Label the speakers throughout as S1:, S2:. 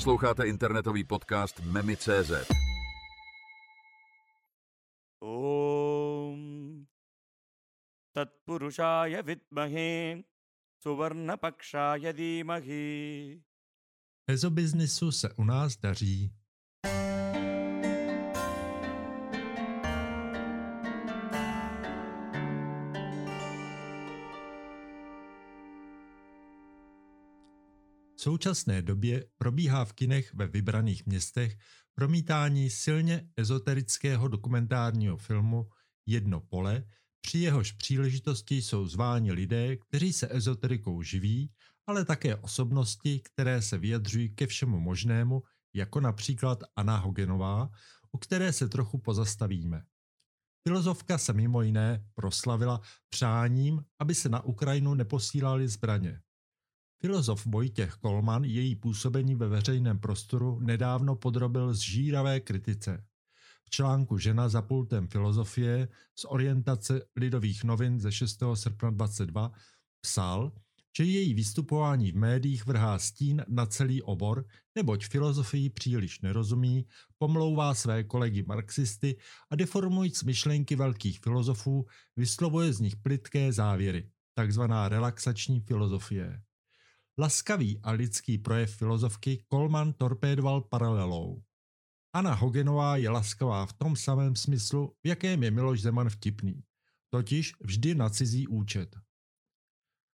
S1: Posloucháte internetový podcast Memi.cz
S2: Om. Tatpurušáje vidmahe Suvarnapakšáje dýmahe
S3: Ezobiznisu se u nás daří. V současné době probíhá v kinech ve vybraných městech promítání silně ezoterického dokumentárního filmu Jedno pole, při jehož příležitosti jsou zváni lidé, kteří se ezoterikou živí, ale také osobnosti, které se vyjadřují ke všemu možnému, jako například Anna Hogenová, u které se trochu pozastavíme. Filozofka se mimo jiné proslavila přáním, aby se na Ukrajinu neposílali zbraně. Filozof Vojtěch Kolman její působení ve veřejném prostoru nedávno podrobil zžíravé kritice. V článku Žena za pultem filozofie z orientace Lidových novin ze 6. srpna 22 psal, že její vystupování v médiích vrhá stín na celý obor, neboť filozofii příliš nerozumí, pomlouvá své kolegy marxisty a deformujíc myšlenky velkých filozofů, vyslovuje z nich plitké závěry, takzvaná relaxační filozofie. Laskavý a lidský projev filozofky Kolman torpédoval paralelou. Anna Hogenová je laskavá v tom samém smyslu, v jakém je Miloš Zeman vtipný, totiž vždy na cizí účet.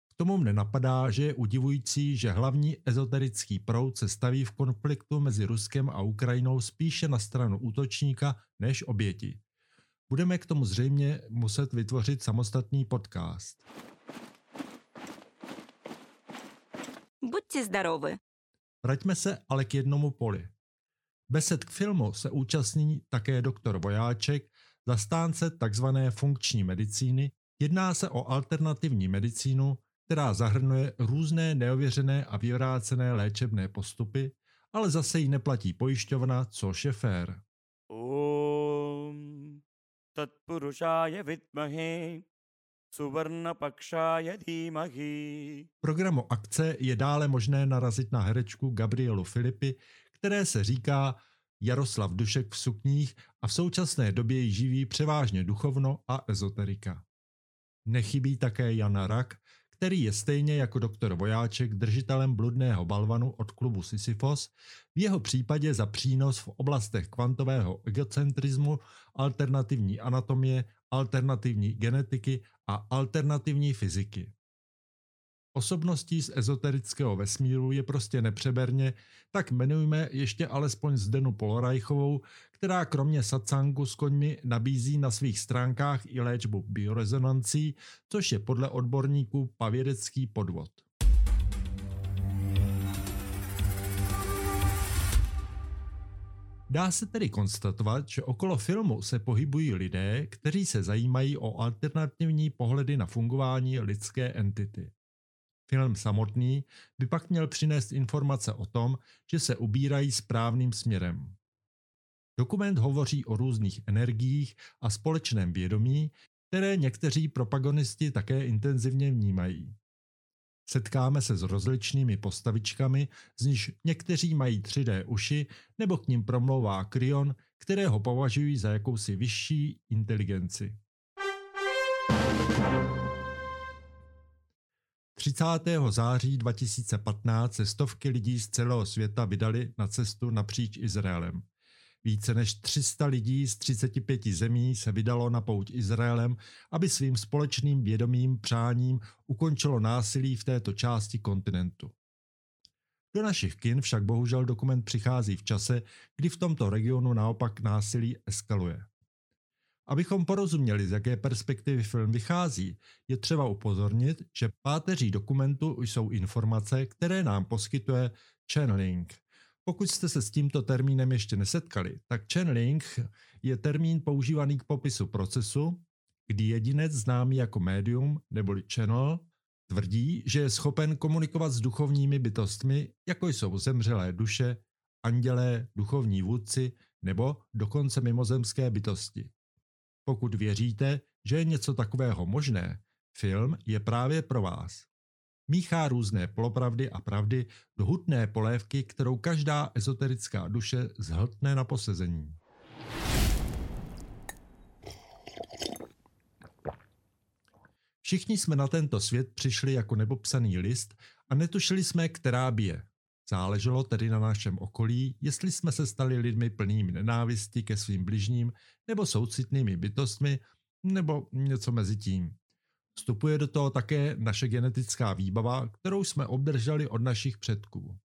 S3: K tomu mne napadá, že je udivující, že hlavní ezoterický proud se staví v konfliktu mezi Ruskem a Ukrajinou spíše na stranu útočníka než oběti. Budeme k tomu zřejmě muset vytvořit samostatný podcast.
S4: buďte zdarovi.
S3: Vraťme se ale k jednomu poli. Besed k filmu se účastní také doktor Vojáček, zastánce tzv. funkční medicíny. Jedná se o alternativní medicínu, která zahrnuje různé neověřené a vyvrácené léčebné postupy, ale zase ji neplatí pojišťovna, což je fér.
S2: Om, tatpurušáje Suvarnapakšáje
S3: dýmahy. Programu akce je dále možné narazit na herečku Gabrielu Filipy, které se říká Jaroslav Dušek v sukních a v současné době ji živí převážně duchovno a ezoterika. Nechybí také Jana Rak, který je stejně jako doktor Vojáček držitelem bludného balvanu od klubu Sisyfos, v jeho případě za přínos v oblastech kvantového egocentrismu, alternativní anatomie, alternativní genetiky a alternativní fyziky. Osobností z ezoterického vesmíru je prostě nepřeberně, tak jmenujme ještě alespoň Zdenu Polorajchovou, která kromě satsangu s koňmi nabízí na svých stránkách i léčbu biorezonancí, což je podle odborníků pavědecký podvod. Dá se tedy konstatovat, že okolo filmu se pohybují lidé, kteří se zajímají o alternativní pohledy na fungování lidské entity. Film samotný by pak měl přinést informace o tom, že se ubírají správným směrem. Dokument hovoří o různých energiích a společném vědomí, které někteří propagonisti také intenzivně vnímají. Setkáme se s rozličnými postavičkami, z nichž někteří mají 3D uši nebo k ním promlouvá Kryon, kterého považují za jakousi vyšší inteligenci. 30. září 2015 se stovky lidí z celého světa vydali na cestu napříč Izraelem. Více než 300 lidí z 35 zemí se vydalo na pouť Izraelem, aby svým společným vědomým přáním ukončilo násilí v této části kontinentu. Do našich kin však bohužel dokument přichází v čase, kdy v tomto regionu naopak násilí eskaluje. Abychom porozuměli, z jaké perspektivy film vychází, je třeba upozornit, že páteří dokumentu jsou informace, které nám poskytuje channeling. Pokud jste se s tímto termínem ještě nesetkali, tak channeling je termín používaný k popisu procesu, kdy jedinec známý jako médium neboli channel tvrdí, že je schopen komunikovat s duchovními bytostmi, jako jsou zemřelé duše, andělé, duchovní vůdci nebo dokonce mimozemské bytosti. Pokud věříte, že je něco takového možné, film je právě pro vás. Míchá různé polopravdy a pravdy do hutné polévky, kterou každá ezoterická duše zhltne na posezení. Všichni jsme na tento svět přišli jako nepopsaný list a netušili jsme, která bije. Záleželo tedy na našem okolí, jestli jsme se stali lidmi plnými nenávisti ke svým bližním nebo soucitnými bytostmi, nebo něco mezi tím. Vstupuje do toho také naše genetická výbava, kterou jsme obdrželi od našich předků.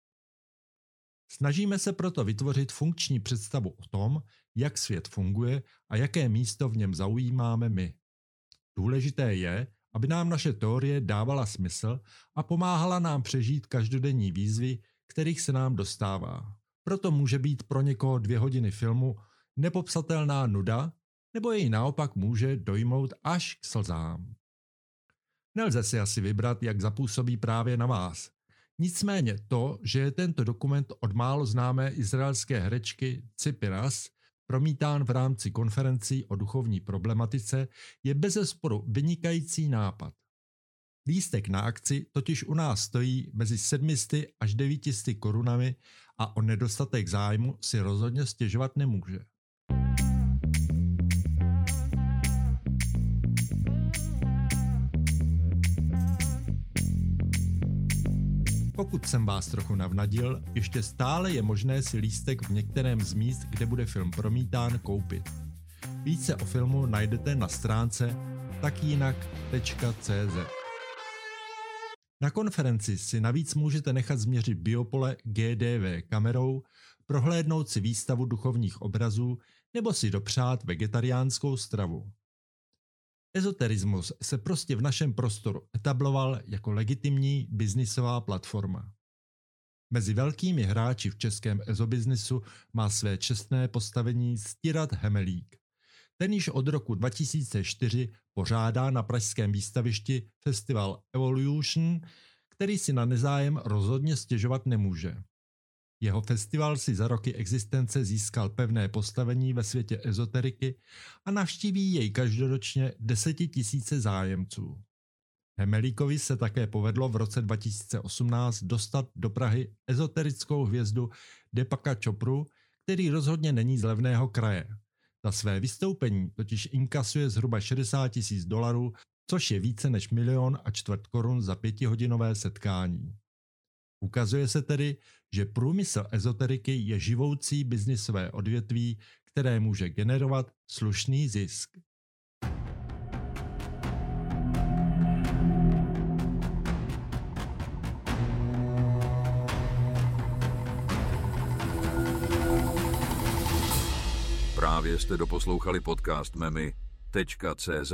S3: Snažíme se proto vytvořit funkční představu o tom, jak svět funguje a jaké místo v něm zaujímáme my. Důležité je, aby nám naše teorie dávala smysl a pomáhala nám přežít každodenní výzvy, kterých se nám dostává. Proto může být pro někoho dvě hodiny filmu nepopsatelná nuda, nebo jej naopak může dojmout až k slzám. Nelze si asi vybrat, jak zapůsobí právě na vás. Nicméně to, že je tento dokument od málo známé izraelské herečky Cipiras promítán v rámci konferencí o duchovní problematice, je bezesporu vynikající nápad. Lístek na akci totiž u nás stojí mezi 700 až 900 korunami a o nedostatek zájmu si rozhodně stěžovat nemůže. Pokud jsem vás trochu navnadil, ještě stále je možné si lístek v některém z míst, kde bude film promítán, koupit. Více o filmu najdete na stránce takjinak.cz. Na konferenci si navíc můžete nechat změřit biopole GDV kamerou, prohlédnout si výstavu duchovních obrazů nebo si dopřát vegetariánskou stravu. Ezoterismus se prostě v našem prostoru etabloval jako legitimní biznisová platforma. Mezi velkými hráči v českém ezobiznisu má své čestné postavení Stirat Hemelík. Ten již od roku 2004 pořádá na pražském výstavišti festival Evolution, který si na nezájem rozhodně stěžovat nemůže. Jeho festival si za roky existence získal pevné postavení ve světě ezoteriky a navštíví jej každoročně desetitisíce zájemců. Hemelíkovi se také povedlo v roce 2018 dostat do Prahy ezoterickou hvězdu Depaka Čopru, který rozhodně není z levného kraje. Za své vystoupení totiž inkasuje zhruba 60 tisíc dolarů, což je více než milion a čtvrt korun za pětihodinové setkání. Ukazuje se tedy, že průmysl ezoteriky je živoucí biznisové odvětví, které může generovat slušný zisk.
S1: Právě jste doposlouchali podcast Memy.cz.